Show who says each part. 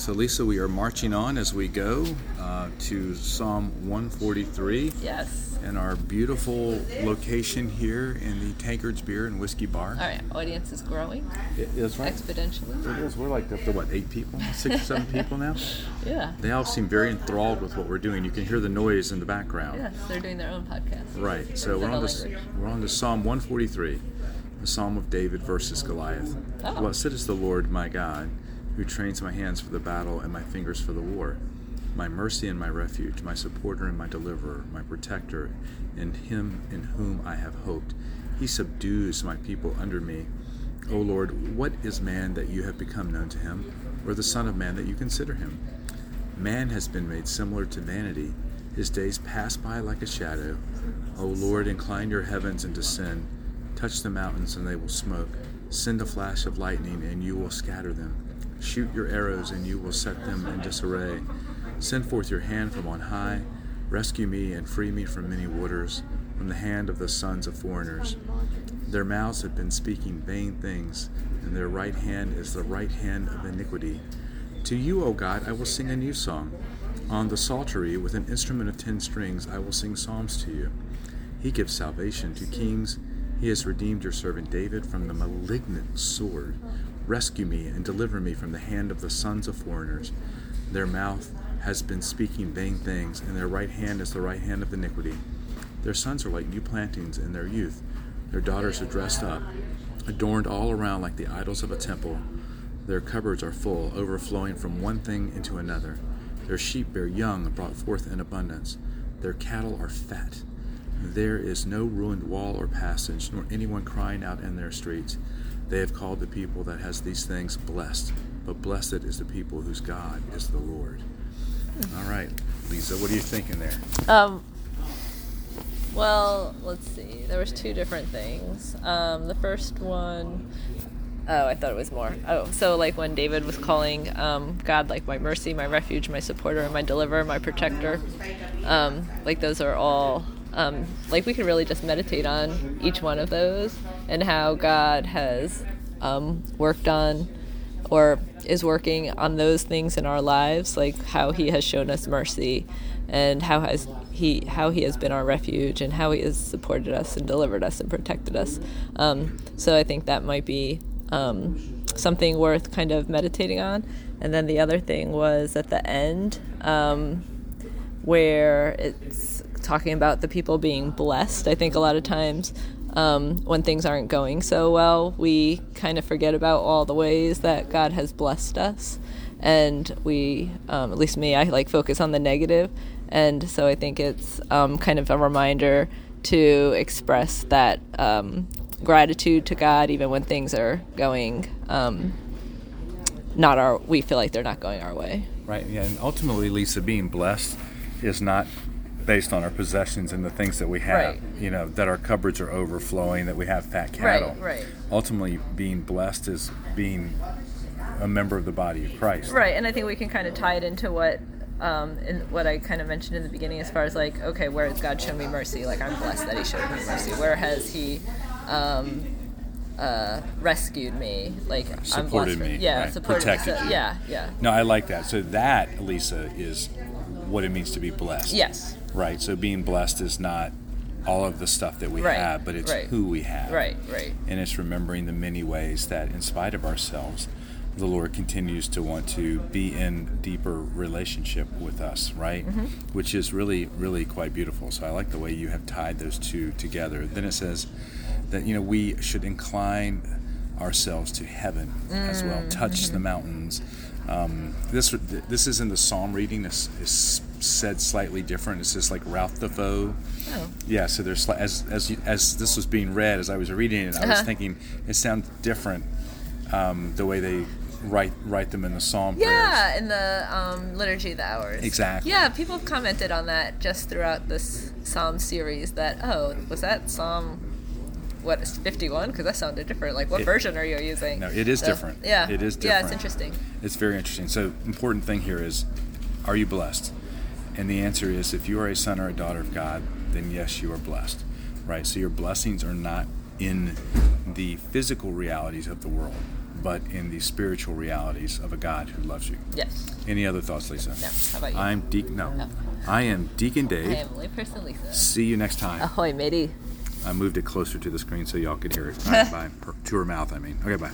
Speaker 1: So, Lisa, we are marching on as we go uh, to Psalm 143
Speaker 2: Yes.
Speaker 1: in our beautiful location here in the Tankards Beer and Whiskey Bar.
Speaker 2: All right. Audience is growing
Speaker 1: It is right.
Speaker 2: exponentially.
Speaker 1: It is. We're like up to what, eight people? Six or seven people now?
Speaker 2: Yeah.
Speaker 1: They all seem very enthralled with what we're doing. You can hear the noise in the background.
Speaker 2: Yes. They're doing their own podcast.
Speaker 1: Right. So we're on this. We're on to Psalm 143, the Psalm of David versus Goliath.
Speaker 2: Oh.
Speaker 1: Blessed is the Lord my God, who trains my hands for the battle and my fingers for the war. My mercy and my refuge, my supporter and my deliverer, my protector, in him in whom I have hoped. He subdues my people under me. O Lord, what is man that you have become known to him, or the Son of Man that you consider him? Man has been made similar to vanity. His days pass by like a shadow. O Lord, incline your heavens and descend. Touch the mountains, and they will smoke. Send a flash of lightning, and you will scatter them. Shoot your arrows, and you will set them in disarray. Send forth your hand from on high. Rescue me and free me from many waters, from the hand of the sons of foreigners. Their mouths have been speaking vain things, and their right hand is the right hand of iniquity. To you, O God, I will sing a new song. On the psaltery, with an instrument of ten strings, I will sing psalms to you. He gives salvation to kings. He has redeemed your servant David from the malignant sword. Rescue me and deliver me from the hand of the sons of foreigners. Their mouth has been speaking vain things, and their right hand is the right hand of iniquity. Their sons are like new plantings in their youth. Their daughters are dressed up, adorned all around like the idols of a temple. Their cupboards are full, overflowing from one thing into another. Their sheep bear young brought forth in abundance. Their cattle are fat. There is no ruined wall or passage, nor anyone crying out in their streets. They have called the people that has these things blessed, but blessed is the people whose God is the Lord. All right, Lisa, what are you thinking there?
Speaker 2: Um. Well, let's see. There was two different things. Um, the first one, oh, I thought it was more. Oh, so like when David was calling um, God like my mercy, my refuge, my supporter, my deliverer, my protector. Um, like those are all. Um, like we can really just meditate on each one of those and how God has um, worked on or is working on those things in our lives, like how He has shown us mercy, and how has He how He has been our refuge, and how He has supported us and delivered us and protected us. Um, so I think that might be um, something worth kind of meditating on. And then the other thing was at the end, um, where it's talking about the people being blessed. I think a lot of times um, when things aren't going so well, we kind of forget about all the ways that God has blessed us. And we, um, at least me, I like focus on the negative. And so I think it's um, kind of a reminder to express that um, gratitude to God even when things are going um, not our, we feel like they're not going our way.
Speaker 1: Right, yeah, and ultimately, Lisa, being blessed is not based on our possessions and the things that we have.
Speaker 2: Right.
Speaker 1: You know, that our cupboards are overflowing, that we have fat cattle.
Speaker 2: right. Right.
Speaker 1: Ultimately, being blessed is being a member of the body of Christ.
Speaker 2: Right, and I think we can kind of tie it into what um, in what I kind of mentioned in the beginning, as far as like, okay, where has God shown me mercy? Like, I'm blessed that He showed me mercy. Where has He um, uh, rescued me? Like, I'm
Speaker 1: Supported
Speaker 2: blessed.
Speaker 1: me,
Speaker 2: Yeah,
Speaker 1: right,
Speaker 2: supported
Speaker 1: protected
Speaker 2: so-
Speaker 1: you.
Speaker 2: Yeah, yeah.
Speaker 1: No, I like that. So that, Lisa, is what it means to be blessed.
Speaker 2: Yes.
Speaker 1: Right. So being blessed is not all of the stuff that we
Speaker 2: Right,
Speaker 1: have, but it's
Speaker 2: right.
Speaker 1: who we have.
Speaker 2: Right, right.
Speaker 1: And it's remembering the many ways that, in spite of ourselves, the Lord continues to want to be in deeper relationship with us, right?
Speaker 2: Mm-hmm.
Speaker 1: Which is really, really quite beautiful. So I like the way you have tied those two together. Then it says that you know we should incline ourselves to heaven as well, touch the mountains. Um, this this is in the psalm reading. Is, is said slightly different. It's just like Ralph Defoe.
Speaker 2: Oh.
Speaker 1: Yeah, so there's as as as this was being read, as I was reading it, I was
Speaker 2: Uh-huh.
Speaker 1: thinking it sounds different um, the way they write write them in the psalm
Speaker 2: Yeah, in the um, liturgy of the hours.
Speaker 1: Exactly.
Speaker 2: Yeah, people have commented on that just throughout this psalm series. That oh, was that psalm? What is 51? Because that sounded different. Like, what
Speaker 1: It-
Speaker 2: version are you using?
Speaker 1: No, it is
Speaker 2: So,
Speaker 1: different.
Speaker 2: Yeah,
Speaker 1: It is different Yeah,
Speaker 2: it's interesting.
Speaker 1: It's very interesting. So important thing here is, are you blessed? And the answer is, if you are a son or a daughter of God, then yes, you are blessed, right? So your blessings are not in the physical realities of the world. but in the spiritual realities of a God who loves you.
Speaker 2: Yes.
Speaker 1: Any other thoughts, Lisa?
Speaker 2: No. How about you?
Speaker 1: I'm Deacon. No.
Speaker 2: No.
Speaker 1: I am Deacon
Speaker 2: I
Speaker 1: Dave.
Speaker 2: am layperson Lisa.
Speaker 1: See you next time.
Speaker 2: Oh, Ahoy, matey.
Speaker 1: I moved it closer to the screen so y'all could hear it. Right, bye. Per- To her mouth, I mean. Okay, bye.